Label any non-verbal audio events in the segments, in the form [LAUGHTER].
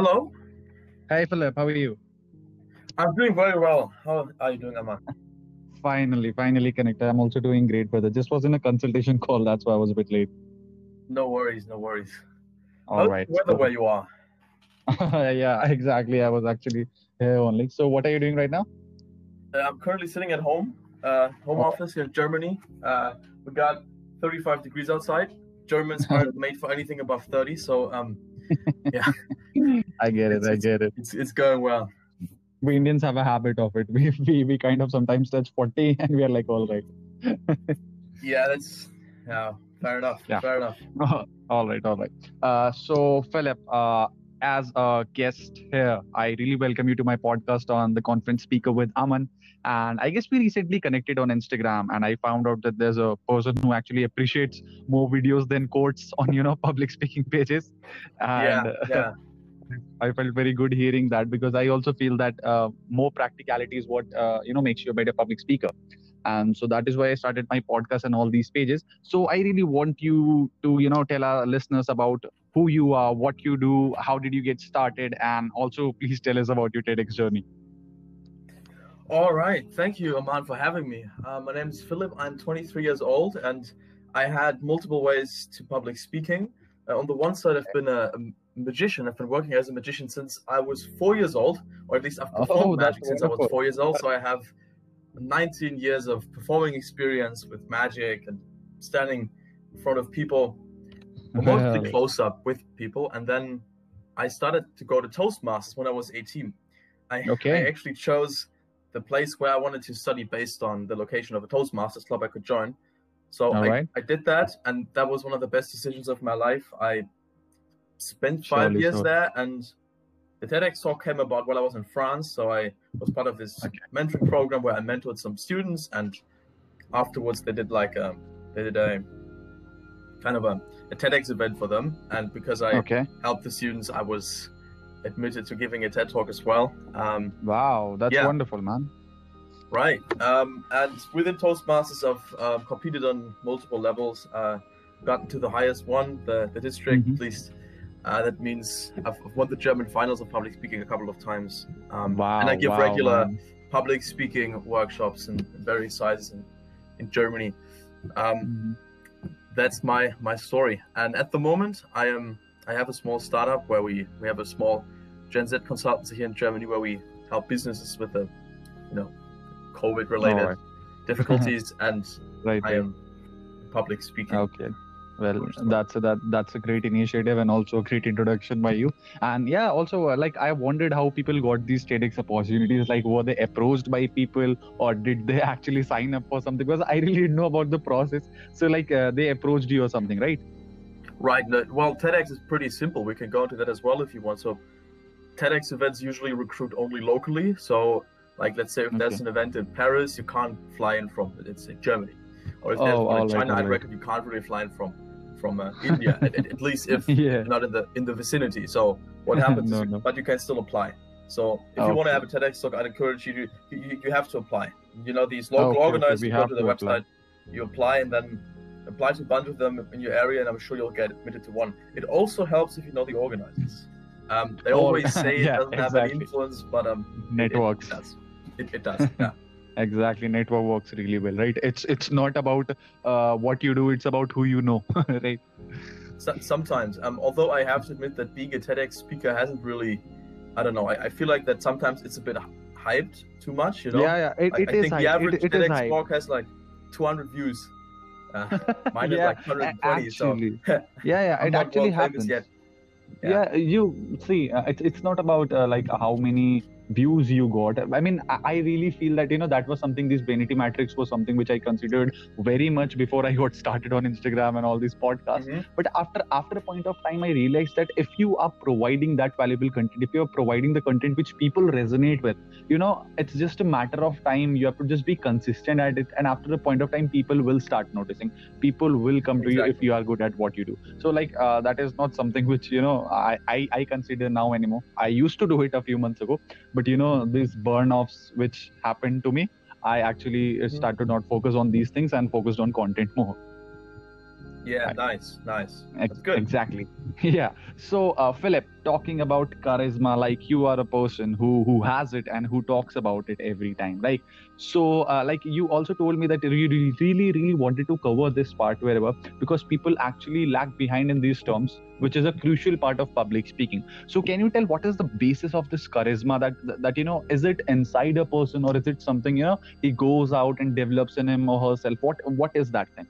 Hello. Hi, Philipp. How are you? I'm doing very well. How are you doing, Amma? [LAUGHS] Finally, finally connected. I'm also doing great, brother. Just was in a consultation [LAUGHS] call. That's why I was a bit late. No worries, no worries. All How's right. the weather where you are? [LAUGHS] yeah, exactly. I was actually here only. So, what are you doing right now? Uh, I'm currently sitting at home, uh, home Oh. office here in Germany. Uh, we got 35 degrees outside. Germans aren't made for anything above 30, so um, yeah, I get it. I get it. it's it's going well. We Indians have a habit of it. [LAUGHS] We, we we kind of sometimes touch 40 [LAUGHS] and we are like, all right. [LAUGHS] Yeah, that's yeah, fair enough. Yeah. Fair enough. all right, all right. Uh, so, Philipp, uh, as a guest here, I really welcome you to my podcast on the conference speaker with Aman. And I guess we recently connected on Instagram, and I found out that there's a person who actually appreciates more videos than quotes on you know public speaking pages. And yeah, yeah. I felt very good hearing that because I also feel that uh, more practicality is what uh, you know makes you a better public speaker, and so that is why I started my podcast and all these pages. So I really want you to you know tell our listeners about who you are, what you do, how did you get started, and also please tell us about your TEDx journey. All right. Thank you, Aman, for having me. Uh, my name is Philipp. I'm 23 years old, and I had multiple ways to public speaking. Uh, on the one side, I've been a, a magician. I've been working as a magician since I was four years old, or at least I've Oh, performed that's magic since I was four years old. So I have 19 years of performing experience with magic and standing in front of people, [LAUGHS] mostly Well. close up with people. And then I started to go to Toastmasters when I was 18. I, Okay. I actually chose the place where I wanted to study based on the location of a Toastmasters club I could join. So I, right. I did that, and that was one of the best decisions of my life. I spent five Surely years so. there, and the TEDx talk came about while I was in France. So I was part of this Okay. mentoring program where I mentored some students, and afterwards they did like a they did a kind of a, a TEDx event for them. And because I Okay. helped the students, I was admitted to giving a TED talk as well. Um, Wow, that's Yeah. wonderful, man. Right. Um, and within Toastmasters, I've uh, competed on multiple levels, uh, gotten to the highest one, the, the district, Mhm. at least. Uh, that means I've won the German finals of public speaking a couple of times. Um, Wow. and I give wow, regular man. public speaking workshops in, in various sizes in, in Germany. Um, Mhm. that's my my story. And at the moment, I am I have a small startup where we we have a small Gen Z consultancy here in Germany where we help businesses with the you know COVID related Alright. [LAUGHS] difficulties, and Right. I am public speaking. Okay. Well, that's a, that that's a great initiative and also a great introduction by you. And yeah, also uh, like I wondered how people got these TEDx opportunities. Like, were they approached by people or did they [LAUGHS] actually sign up for something? Because I really didn't know about the process. So like uh, they approached you or something, right? Right. no- Well, TEDx is pretty simple. We can go into that as well if you want. So, TEDx events usually recruit only locally. So, like, let's say if there's an event in Paris, you can't fly in from it's in Germany, or if there's Oh, one in China, I alright. reckon you can't really fly in from from uh, India. at, at- least if [LAUGHS] yeah. not in the in the vicinity. So, what [LAUGHS] happens? No, is no. But you can still apply. So, if you want to have a TEDx talk, I'd encourage you to you, you- have to apply. You know, these local Okay, okay, organizers you go to the to apply. website, you apply, and then apply to a bunch of them in your area, and I'm sure you'll get admitted to one. It also helps if you know the organizers. Um, they Oh, always [LAUGHS] say it yeah, doesn't have any exactly. influence, but um, it- It, does. It, it does. Yeah. Exactly. Network works really well, right? It's it's not about uh, what you do; it's about who you know, [LAUGHS] right? So, sometimes, um, although I have to admit that being a TEDx speaker hasn't really, I don't know. I, I feel like that sometimes it's a bit hyped too much. You know. Yeah, yeah. It, I, it I is think hype. the average It, it TEDx talk has like 200 views. Uh, [LAUGHS] mine is like 120. so [LAUGHS] yeah, yeah. It actually happens. yet. yeah, you see uh, it's it's not about uh, like how many views you got. I mean I, really feel that you know that was something this vanity matrix was something which i considered very much before i got started on instagram and all these podcasts. Mhm. but after after a point of time i realized that if you are providing that valuable content if you are providing the content which people resonate with you know it's just a matter of time. You have to just be consistent at it. And after a point of time people will start noticing. People will come to you if you are good at what you do. So like uh, that is not something which you know I, I i consider now anymore. I used to do it a few months ago but you know these burn offs which happened to me i actually Mhm. started to not focus on these things and focused on content more Yeah, nice, nice. That's good. Exactly. [LAUGHS] Yeah. So, uh, Philipp, talking about charisma, like you are a person who who has it and who talks about it every time. Like, so, uh, like you also told me that you really, really, really wanted to cover this part wherever because people actually lag behind in these terms, which is a crucial part of public speaking. So, can you tell what is the basis of this charisma? That that you know, is it inside a person or is it something you know he goes out and develops in him or herself? What what is that thing?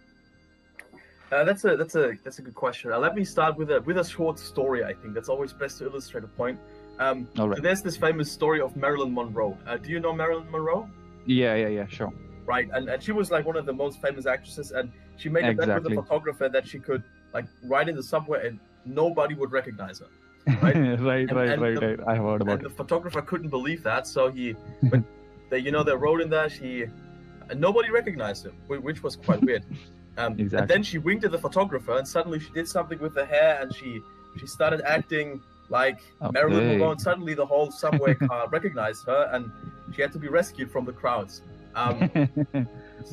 Uh, that's a that's a that's a good question. Uh, let me start with a with a short story. I think that's always best to illustrate a point. Um, right. so there's this famous story of Marilyn Monroe. Uh, do you know Marilyn Monroe? Yeah, yeah, yeah. Sure. Right, and, and she was like one of the most famous actresses, and she made a bet with Exactly. the photographer that she could like ride in the subway and nobody would recognize her. right, Right. [LAUGHS] right, And- right, and right, the- right. I heard about and it. the photographer couldn't believe that, so he, [LAUGHS] but they, you know, they wrote in there she, and nobody recognized him, which was quite weird. [LAUGHS] Um, And then she winked at the photographer, and suddenly she did something with her hair, and she she started acting like Marilyn Monroe, and suddenly the whole subway [LAUGHS] car recognized her, and she had to be rescued from the crowds. Um,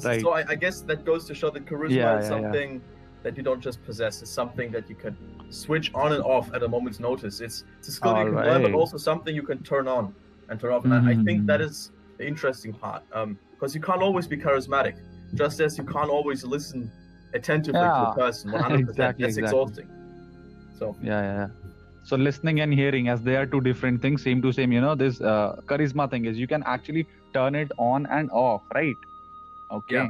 Right. [LAUGHS] So I, I guess that goes to show that charisma Yeah, is yeah, yeah. something that you don't just possess. It's something that you can switch on and off at a moment's notice. It's, it's a skill you can learn, but also something you can turn on and turn off. And I, I think that Mhm. the interesting part because you can't always be charismatic, just as you can't always listen attentively to a person 100%. [LAUGHS] Exactly, That's exactly. exhausting. So yeah, yeah, yeah. So listening and hearing, as they are two different things, same to same. You know, this uh, charisma thing is you can actually turn it on and off, right? Okay. Yeah,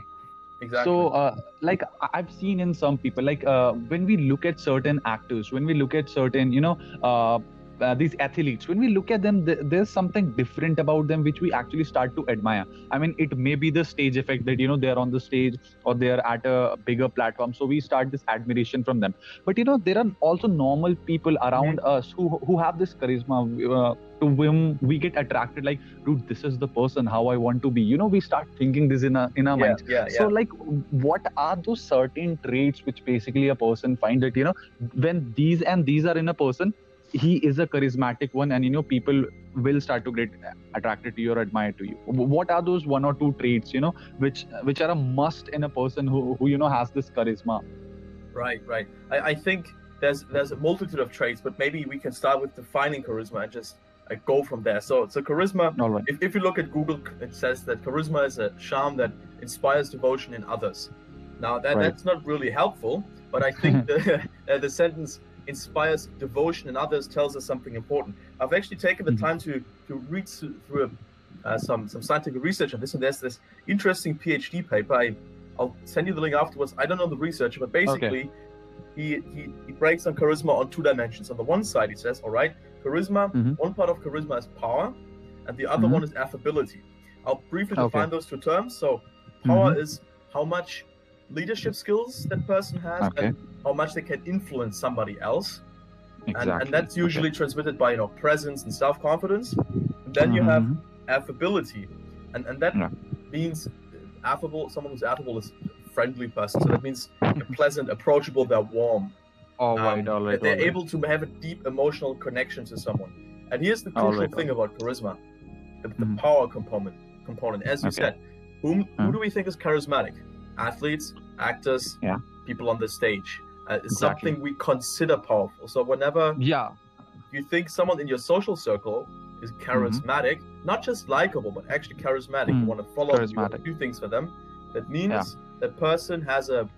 exactly. So, uh, like I've seen in some people, like uh, when we look at certain actors, when we look at certain, you know, uh, these athletes, when we look at them, th- there's something different about them which we actually start to admire. I mean, it may be the stage effect that you know they're on the stage or they're at a bigger platform, so we start this admiration from them. But you know, there are also normal people around us who who have this charisma. Uh, to whom we get attracted like dude this is the person how i want to be you know we start thinking this in our in our yeah, minds yeah, yeah. so like what are those certain traits which basically a person find that you know when these and these are in a person he is a charismatic one and you know people will start to get attracted to you or admire to you what are those one or two traits you know which which are a must in a person who who you know has this charisma Right, right. I, I think there's there's a multitude of traits, but maybe we can start with defining charisma and just uh, go from there. So, so charisma. all right If, if you look at Google, it says that charisma is a charm that inspires devotion in others. Now, that, Right. that's not really helpful, but I think [LAUGHS] the, [LAUGHS] uh, the sentence inspires devotion in others tells us something important. I've actually taken the Mhm. time to to read through uh, some some scientific research on this, and there's this interesting PhD paper. I, I'll send you the link afterwards. I don't know the researcher, but basically, he, he he breaks down charisma on two dimensions. On the one side, he says, "All right, charisma. Mhm. One part of charisma is power, and the other Mhm. one is affability. I'll briefly Okay. define those two terms. So, power Mhm. is how much leadership skills that person has, Okay. and how much they can influence somebody else. exactly And, and that's Okay. usually transmitted by you know presence and self confidence. Then you have Mhm. affability, and and that Yeah. means affable. Someone who's affable is a friendly person. So that means pleasant, approachable, they're warm. all Um, right all right they're all right. able to have a deep emotional connection to someone. And here's the crucial right, thing about charisma: the, the Mhm. power component. Component, as you Okay. said, whom who do we think is charismatic? Athletes, actors, Yeah. people on the stage. Uh, it's Exactly. something we consider powerful. So whenever yeah you think someone in your social circle is charismatic, not just likable, but actually charismatic, you Mm, want to follow, you want to do things for them. That means that person has a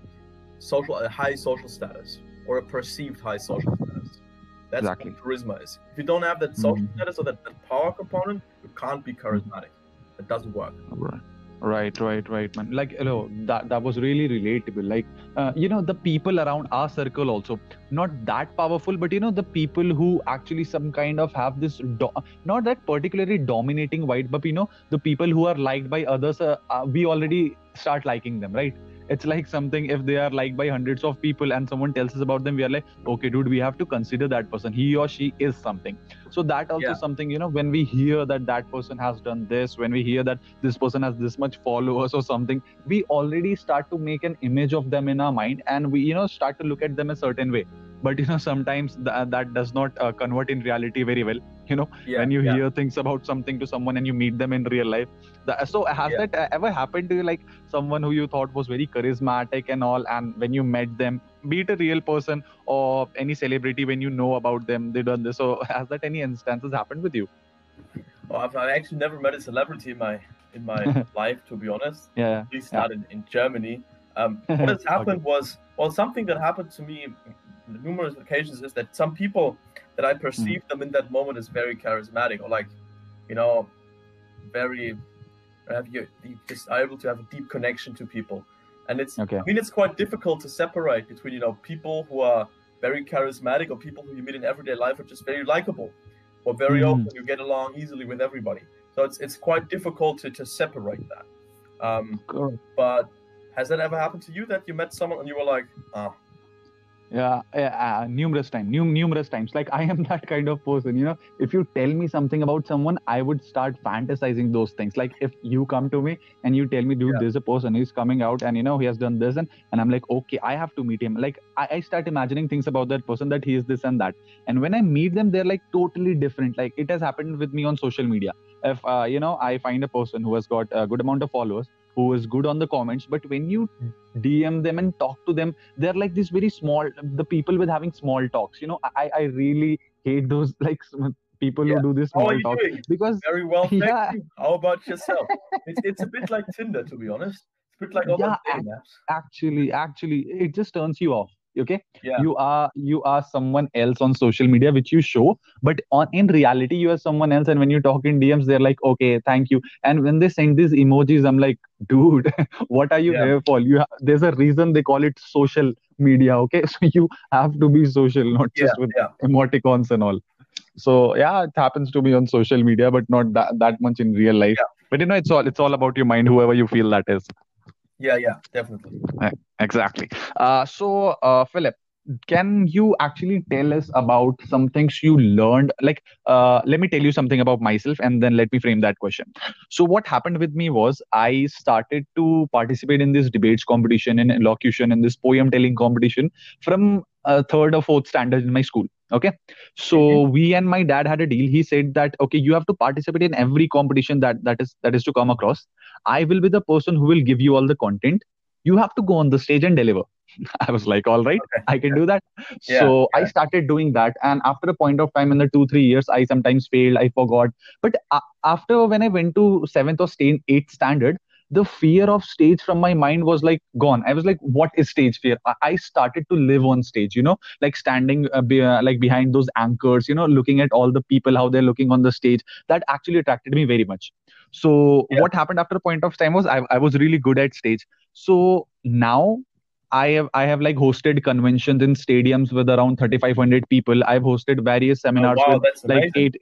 social, a high social status or a perceived high social status. That's Exactly. what charisma is. If you don't have that social Mhm. status or that, that power component, you can't be charismatic. It doesn't work. Right. Right, right, right, man. Like, you know, that that was really relatable. Like, uh, you know, the people around our circle also not that powerful, but you know, the people who actually some kind of have this do- not that particularly dominating white, but you know, the people who are liked by others, uh, uh, we already start liking them, right? It's like something if they are liked by hundreds of people and someone tells us about them, we are like, okay, dude, we have to consider that person. He or she is something. So that also Yeah. something, you know, when we hear that that person has done this, when we hear that this person has this much followers or something we already start to make an image of them in our mind and we you know start to look at them a certain way but you know sometimes th- that does not uh, convert in reality very well you know Yeah, when you yeah. hear things about something to someone and you meet them in real life so has Yeah. that uh, ever happened to you like someone who you thought was very charismatic and all and when you met them be it a real person or any celebrity when you know about them they done this so [LAUGHS] has that any instances happened with you well, I've, I've actually never met a celebrity in my in my [LAUGHS] life to be honest yeah at least yeah. not in, in germany um, [LAUGHS] what has happened okay. was well something that happened to me numerous occasions is that some people that i perceive mm. them in that moment as very charismatic or like you know very have you, you just are able to have a deep connection to people and it's okay. i mean it's quite difficult to separate between you know people who are very charismatic or people who you meet in everyday life are just very likable or very mm. open you get along easily with everybody so it's it's quite difficult to, to separate that um, cool. but has that ever happened to you that you met someone and you were like ah oh, yeah uh, numerous times num- numerous times. Like i am [LAUGHS] that kind of person you know? If you tell me something about someone i would start fantasizing those things. Like if you come to me and you tell me dude yeah. there's a person he's coming out and you know he has done this and, and i'm like okay i have to meet him. Like I, I start imagining things about that person that he is this and that. And when i meet them they're like totally different. Like it has happened with me on social media. If uh, you know i find a person who has got a good amount of followers who is good on the comments but when you dm them and talk to them they're like this very small the people with having small talks. You know i i really hate those [LAUGHS] like people yeah. who do this oh, small talk because very well [LAUGHS] yeah. how about yourself? It's, it's a bit like tinder to be honest. It's a bit like other yeah, actually actually it just turns you off okay? Yeah. you are you are someone else on social media which you show but on in reality you are someone else. And when you talk in dms they're like okay thank you. And when they send these emojis i'm like dude [LAUGHS] what are you yeah. here for? You ha- there's a reason they call it social media okay? [LAUGHS] So you have to be social not just yeah, with emoticons and all. So yeah it happens to me on social media but not that, that much in real life. But you know it's all it's all about your mind whoever you feel that is yeah, yeah, definitely. Exactly. Uh, so, uh, Philipp, can you actually tell us about some things you learned? Like, uh, let me tell you something about myself and then let me frame that question. So, what happened with me was I started to participate in this debates competition and elocution and this poem telling competition from uh, third or fourth standard in my school okay so mm-hmm. we and my dad had a deal he said that okay you have to participate in every competition that that is that is to come across i will be the person who will give you all the content. You have to go on the stage and deliver. [LAUGHS] I was like all right okay. i can do that. Yeah, so yeah. i started doing that and after a point of time in the 2 3 years i sometimes failed i forgot. But uh, after when i went to 7th or 8th standard the fear of stage from my mind was like gone. I was like what is stage fear? I started to live on stage you know like standing uh, be, uh, like behind those anchors you know looking at all the people how they're looking on the stage. That actually attracted me very much. So yeah. what happened after a point of time was I, I was really good at stage. So now I have I have like hosted conventions in stadiums with around 3500 people. I've hosted various seminars oh, wow, with like eight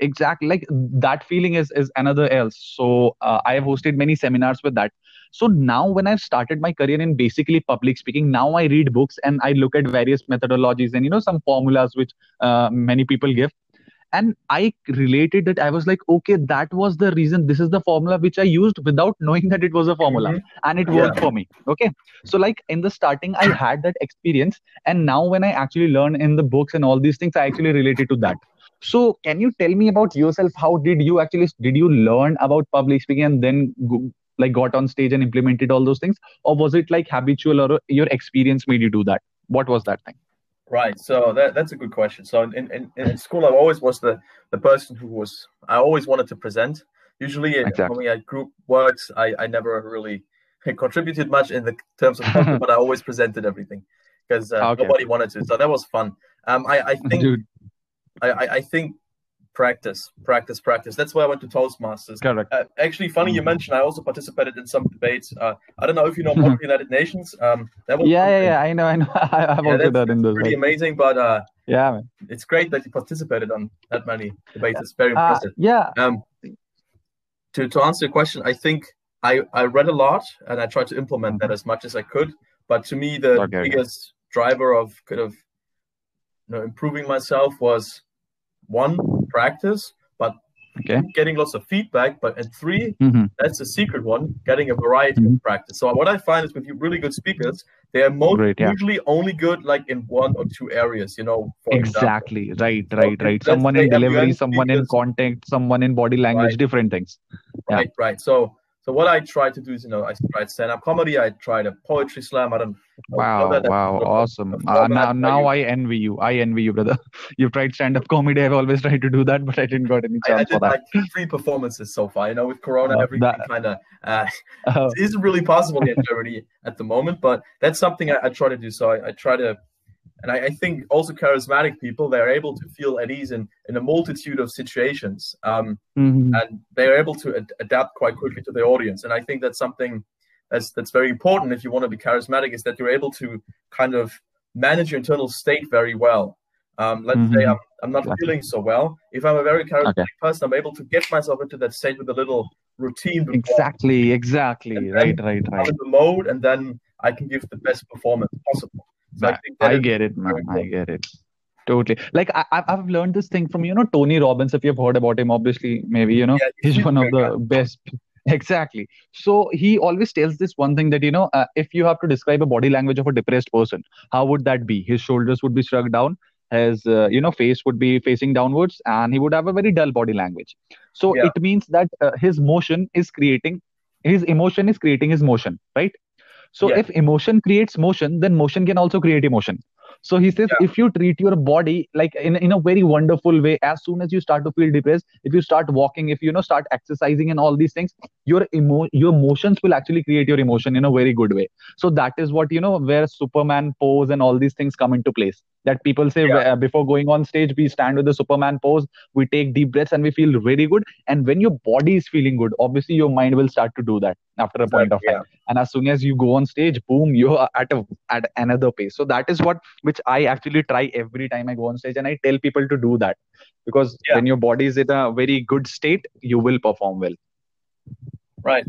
exactly. Like that feeling is is another else. So uh, i have hosted many seminars with that. So now when i've started my career in basically public speaking now i read books and i look at various methodologies and you know some formulas which uh, many people give. And i related that i was like okay that was the reason. This is the formula which i used without [LAUGHS] knowing that it was a formula. Mm-hmm. and it worked yeah. for me. Okay? So like in the starting i had that experience. And now when i actually learn in the books and all these things i actually related to that so can you tell me about yourself? How did you actually did you learn about public speaking and then go, like got on stage and implemented all those things? Or was it like habitual or your experience made you do that? What was that thing? Right. So that, that's a good question. So in, in, in school i always was the, the person who was i always wanted to present. Usually exactly. when we had group works i, I never really contributed much in the terms of [LAUGHS] but i always presented everything because uh, okay. nobody wanted to. So that was fun. Um, I, I think Dude. I, I, think practice, practice, practice. That's why I went to Toastmasters. Correct. Uh, actually, funny you mentioned. I also participated in some debates. Uh, I don't know if you know [LAUGHS] Model United Nations. Um, that was yeah, yeah, yeah, I know, I know. [LAUGHS] I, have yeah, also done in those. Pretty amazing, but uh, yeah, man. it's great that you participated on that many debates. It's very uh, impressive. yeah. Um, to to answer your question, I think I I read a lot and I tried to implement mm-hmm. that as much as I could. But to me, the okay, biggest okay. driver of kind of you know, improving myself was one practice, but okay. getting lots of feedback. But and 3 mm-hmm. that's a secret one, getting a variety mm-hmm. of practice. So what I find is with you really good speakers, they are most Great, yeah. usually only good like in one or two areas. You know, exactly example. right, right, so right. Someone in delivery, someone speakers. in content, someone in body language, right. different things. Right, yeah. right. So So what I try to do is, you know, I tried stand-up comedy. I tried a poetry slam. I don't. Wow, that, wow, awesome. Uh, now, now I envy you. I envy you, brother. [LAUGHS] You've tried stand-up comedy. I've always tried to do that, but I didn't got any chance I, I did for that. like three performances so far. You know, with Corona, uh, everything kind of uh, [LAUGHS] uh, isn't really possible in Germany at the moment. But that's something I, I try to do. So I, I try to and I, I, think also charismatic people they're able to feel at ease in, in a multitude of situations um, mm-hmm. and they're able to ad- adapt quite quickly to the audience and i think that's something that's that's very important if you want to be charismatic is that you're able to kind of manage your internal state very well um, let's mm-hmm. say I'm, I'm not exactly. feeling so well if i'm a very charismatic okay. person i'm able to get myself into that state with a little routine before. exactly exactly right right right in the mode and then i can give the best performance possible so I, I get it, man. I get it. Totally. Like I, I've learned this thing from you know Tony Robbins. If you've heard about him, obviously, maybe you know yeah, he's one of the best. [LAUGHS] Exactly. So he always tells this one thing that you know, uh, if you have to describe a body language of a depressed person, how would that be? His shoulders would be shrugged down, his uh, you know face would be facing downwards, and he would have a very dull body language. So yeah. it means that uh, his motion is creating, his emotion is creating his motion, right? So yeah. if emotion creates motion, then motion can also create emotion. So he says, yeah. if you treat your body like in, in a very wonderful way, as soon as you start to feel depressed, if you start walking, if you know start exercising and all these things, your emo your emotions will actually create your emotion in a very good way. So that is what you know where Superman pose and all these things come into place that people say yeah. before going on stage we stand with the superman pose we take deep breaths and we feel very good and when your body is feeling good obviously your mind will start to do that after a point of time yeah. And as soon as you go on stage boom you're at a at another pace so that is what which i actually try every time i go on stage and i tell people to do that because yeah. when your body is in a very good state you will perform well right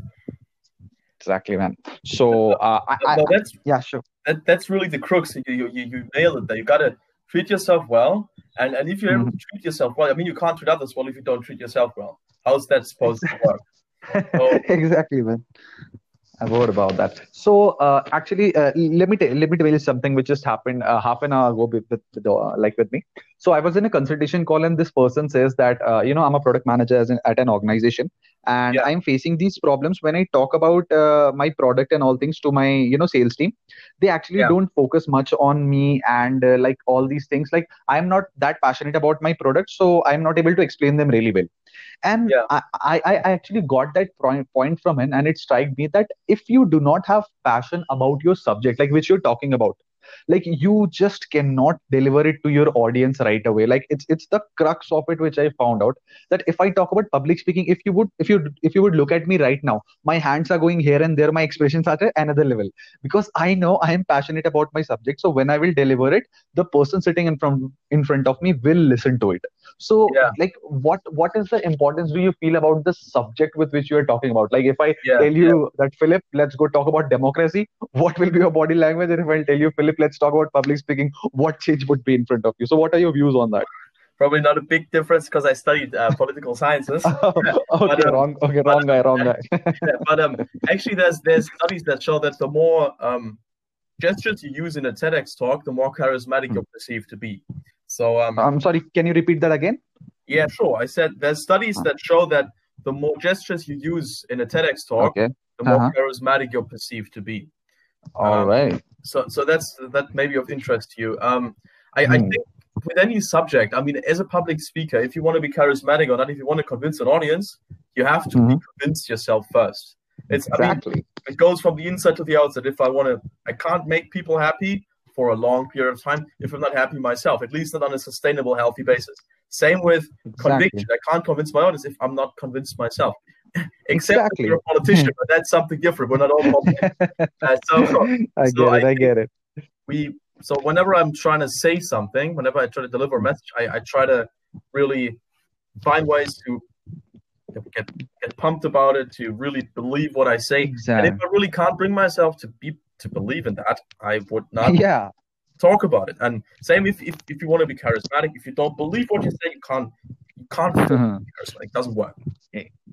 exactly man so uh, I, I, yeah sure that, that's really the crux. You, you, you, you nailed it there. You got to treat yourself well. And, and if you're mm-hmm. able to treat yourself well, I mean, you can't treat others well if you don't treat yourself well. How's that supposed to work? [LAUGHS] So, exactly, man. I've heard about that. So uh, actually, uh, let me t- let me tell you something which just happened uh, half an hour ago with, with like with me. So I was in a consultation call, and this person says that uh, you know I'm a product manager an, at an organization, and yeah. I'm facing these problems when I talk about uh, my product and all things to my you know sales team. They actually yeah. don't focus much on me and like all these things. Like I'm not that passionate about my product, so I'm not able to explain them really well and yeah. I, I, I actually got that point from him and it struck me that if you do not have passion about your subject like which you're talking about like you just cannot deliver it to your audience right away. Like it's it's the crux of it which i found out that if i talk about public speaking if you would if you if you would look at me right now my hands are going here and there my expressions are at another level. Because i know i am passionate about my subject so when i will deliver it the person sitting in front in front of me will listen to it. So yeah. like what what is the importance do you feel about the subject with which you are talking about? Like if i yeah, tell you yeah. that philipp let's go talk about democracy [LAUGHS] what will be your body language? And if i tell you philipp let's talk about public speaking what change would be in front of you so what are your views on that probably not a big difference because I studied uh, political sciences. [LAUGHS] okay, but, um, wrong. Okay, wrong guy, wrong guy. [LAUGHS] yeah, but um, actually, there's there's studies that show that the more um, gestures you use in a TEDx talk, the more charismatic hmm. you're perceived to be. So um, I'm sorry. Can you repeat that again? Yeah, sure. I said there's studies that show that the more gestures you use in a TEDx talk, okay. the more uh-huh. charismatic you're perceived to be. All um, right. So, so that's that may be of interest to you. Um, I, hmm. I think with any subject, I mean, as a public speaker, if you want to be charismatic or not, if you want to convince an audience, you have to mm-hmm. convince yourself first. It's exactly. I mean, it goes from the inside to the outside. If I want to, I can't make people happy for a long period of time if I'm not happy myself, at least not on a sustainable, healthy basis. Same with exactly. conviction. I can't convince my audience if I'm not convinced myself. Except exactly. you're a politician, but that's something different. We're not all [LAUGHS] politicians. uh, so, I so get it. I, I get it. We so whenever I'm trying to say something, whenever I try to deliver a message, I, I try to really find ways to get get pumped about it, to really believe what I say. Exactly. And if I really can't bring myself to be to believe in that, I would not yeah. talk about it. And same if, if, if you want to be charismatic, if you don't believe what you say, you can't you can't charismatic. It doesn't work.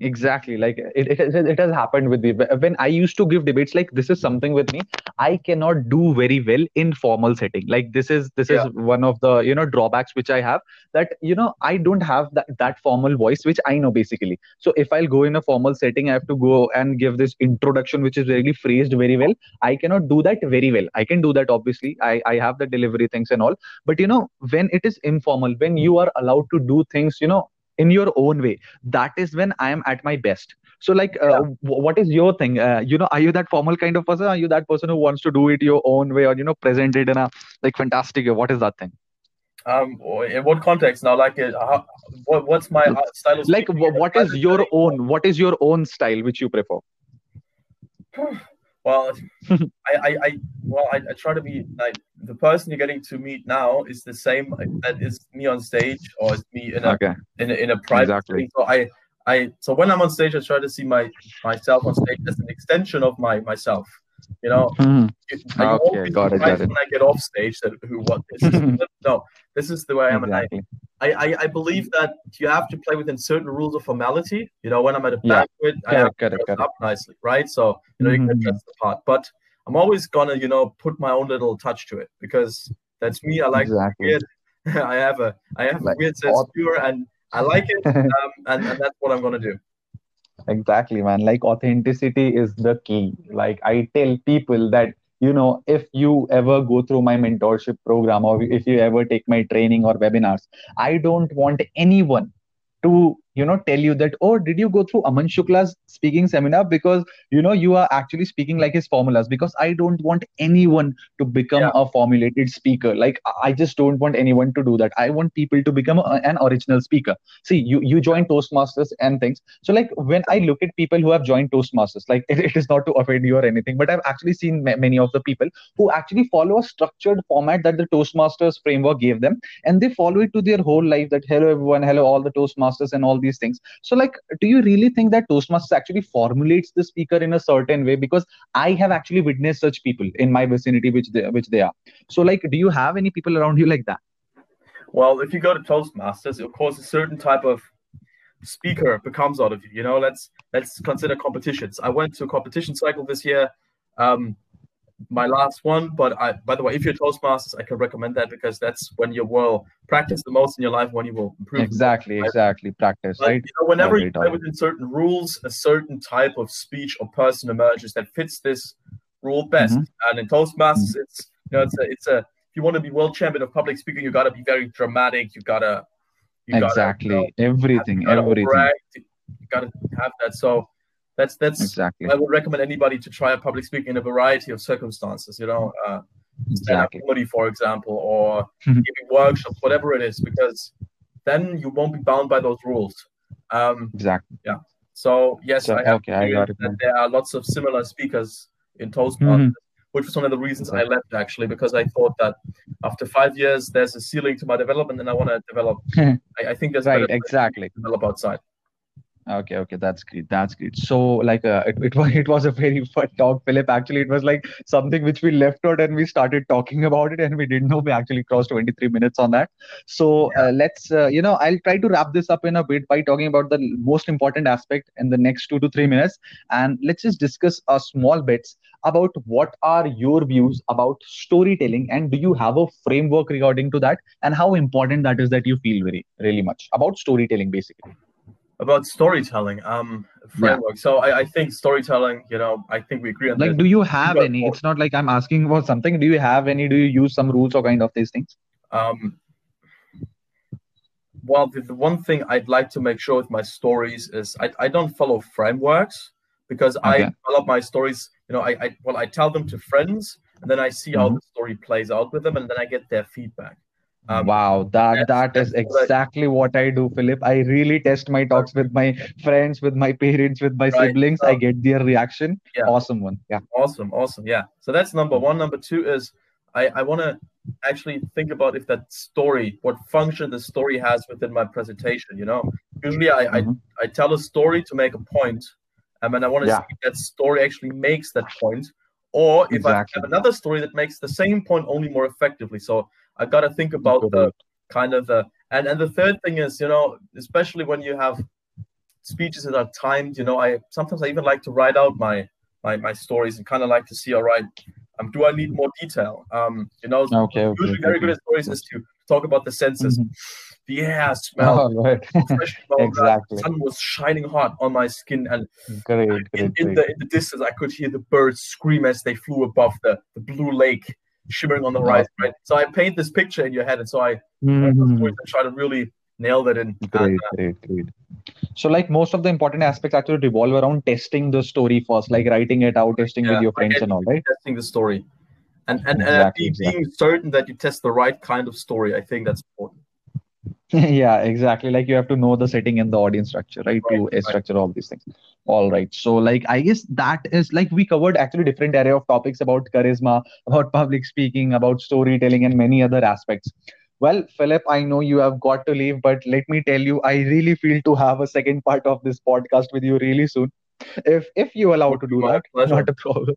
exactly. Like it, it, it has happened with me when i used to give debates like this is something with me. I cannot do very well in formal setting. Like this is this yeah. is one of the you know drawbacks which i have that you know i don't have that, that formal voice which i know basically. So if i'll go in a formal setting i have to go and give this introduction which is really phrased very well. I cannot do that very well. I can do that obviously. I i have the delivery things and all. But you know when it is informal when you are allowed to do things you know in your own way. That is when i am at my best. So like uh, yeah. what is your thing? Uh, you know are you that formal kind of person? Are you that person who wants to do it your own way or you know present it in a like fantastic way? What is that thing? Um in what context? Now like uh, what, what's my uh, style like what is your own what is your own style which you prefer [SIGHS] [LAUGHS] well [LAUGHS] I, I, I well I, I, try to be like the person you're getting to meet now is the same that is me on stage or is me in a okay. in a, in a private exactly. so i i so when i'm on stage i try to see my myself on stage as an extension of my myself you know, mm. I okay, got it, got it. When I get off stage, that who what this is. [LAUGHS] no, this is the way I am, exactly. and I, I, I believe that you have to play within certain rules of formality. You know, when I'm at a yeah. banquet, I have got to dress up nicely, right? So you know, mm-hmm. you can dress the part, but I'm always gonna, you know, put my own little touch to it because that's me. I like exactly. weird. [LAUGHS] I have a I have like, a weird sense of humor, and I like it, [LAUGHS] um, and, and that's what I'm gonna do exactly man like authenticity is the key like i tell people that you know if you ever go through my mentorship program or if you ever take my training or webinars i don't want anyone to you know tell you that oh did you go through aman shukla's speaking seminar? Because you know you are actually speaking like his formulas. Because i don't want anyone to become yeah. a formulated speaker. Like i just don't want anyone to do that. I want people to become a, an original speaker. See you you join toastmasters and things. So like when i look at people who have joined toastmasters like [LAUGHS] it, it is not to offend you or anything but i've actually seen ma- many of the people who actually follow a structured format that the toastmasters framework gave them. And they follow it to their whole life that hello everyone. Hello all the toastmasters and all these things. So like do you really think that toastmasters actually formulates the speaker in a certain way? Because i have actually witnessed such people in my vicinity which they which they are. So like do you have any people around you like that? Well if you go to toastmasters of course a certain type of speaker becomes out of you. You know let's let's consider competitions. I went to a competition cycle this year. Um my last one. But I, by the way, if you're Toastmasters, I can recommend that because that's when you will practice the most in your life, when you will improve. Exactly, exactly. Practice, but, right? You know, whenever you play within certain rules, a certain type of speech or person emerges that fits this rule best. Mm-hmm. And in Toastmasters, mm-hmm. it's you know, it's a, it's a. If you want to be world champion of public speaking, you got to be very dramatic. You gotta, you exactly gotta, you know, everything, have, you everything. You gotta have that. So that's that's exactly. I would recommend anybody to try a public speaking in a variety of circumstances. You know, uh, exactly. comedy, for example, or giving workshops, whatever it is, because then you won't be bound by those rules. Um, exactly. Yeah. So yes, so, I have okay, I got it. That there are lots of similar speakers in Toastmasters. Mm-hmm. Which was one of the reasons I left actually, because I thought that after five years there's a ceiling to my development, and I want to develop. [LAUGHS] I, I, think there's right, exactly develop outside. Okay, okay, that's great. That's great. So, like, uh, it, it [LAUGHS] was it was a very fun talk, Philipp. Actually, it was like something which we left out and we started talking [LAUGHS] about it, and we didn't know we actually crossed 23 minutes on that. So, yeah. uh, let's, uh, you know, I'll try to wrap this up in a bit by talking about the most important aspect in the next two to three minutes, and let's just discuss a small bits about what are your views about storytelling, and do you have a framework regarding to that, and how important that is that you feel very really much about storytelling, basically about storytelling um framework yeah. so I, I think storytelling you know i think we agree on like this. do you have any it's not like i'm asking about something do you have any do you use some rules or kind of these things um well the, the one thing i'd like to make sure with my stories is i, I don't follow frameworks because okay. i develop my stories you know I, I well i tell them to friends and then i see mm-hmm. how the story plays out with them and then i get their feedback um, wow, that that is exactly what I do, Philipp. I really test my talks with my friends, with my parents, with my right. siblings. I get their reaction. Yeah. Awesome one. Yeah. Awesome, awesome. Yeah. So that's number one. Number two is I, I want to actually think about if that story, what function the story has within my presentation. You know, usually I mm-hmm. I, I tell a story to make a point, um, and I want to yeah. see if that story actually makes that point, or if exactly. I have another story that makes the same point only more effectively. So I got to think about the kind of the and and the third thing is you know especially when you have speeches that are timed. You know, I sometimes I even like to write out my my, my stories and kind of like to see, all right, um, do I need more detail? Um, you know, okay, okay, usually very good at stories is to talk about the senses. Mm-hmm. The [LAUGHS] air smell, oh, right. [LAUGHS] exactly. The sun was shining hot on my skin, and great, in, great, in great. the in the distance, I could hear the birds scream as they flew above the, the blue lake shimmering on the horizon. Right. So I paint this picture in your head, and so I, mm-hmm. I try to really nail that in. Great, and, uh, great, great. So, like most of the important aspects actually revolve around testing the story first, like writing it out, testing yeah, with your friends and all, right? Testing the story, and and, exactly, and being, exactly. being certain that you test the right kind of story. I think that's important. [LAUGHS] yeah exactly. Like you have to know the setting and the audience structure right, right to right. structure all these things. All right. So like i guess that is like we covered actually different area of topics about charisma about [LAUGHS] public speaking about storytelling and many other aspects. Well philipp i know you have got to leave but let me tell you i really feel to have a second part of this podcast with you really soon. If if you allow to do that [LAUGHS] not a problem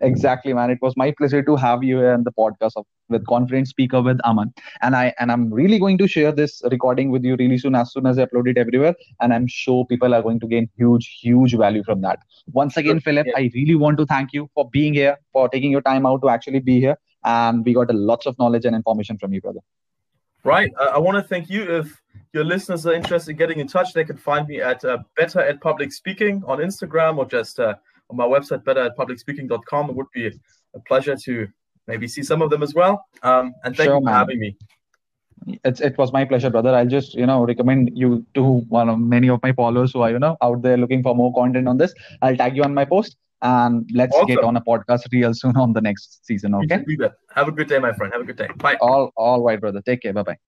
exactly man. It was my pleasure to have you here on the podcast of, with confident speaker with aman. And i and i'm really going to share this recording with you really soon as soon as i upload it everywhere. And i'm sure people are going to gain huge huge value from that. Once again philipp yeah. i really want to thank you for being here for taking your time out to actually be here. And we got a lots of knowledge and information from you brother. Right. I, I want to thank you. If your listeners are interested in getting in touch they can find me at uh, better at public speaking on instagram or just uh, on my website, better at publicspeaking.com. It would be a pleasure to maybe see some of them as well. Um, and thank sure, you for man. having me. It's, it was my pleasure, brother. I'll just, you know, recommend you to one of many of my followers who are, you know, out there looking for more content on this. I'll tag you on my post and let's awesome. get on a podcast real soon on the next season. Okay. Have a good day, my friend. Have a good day. Bye. All, all right, brother. Take care. Bye bye.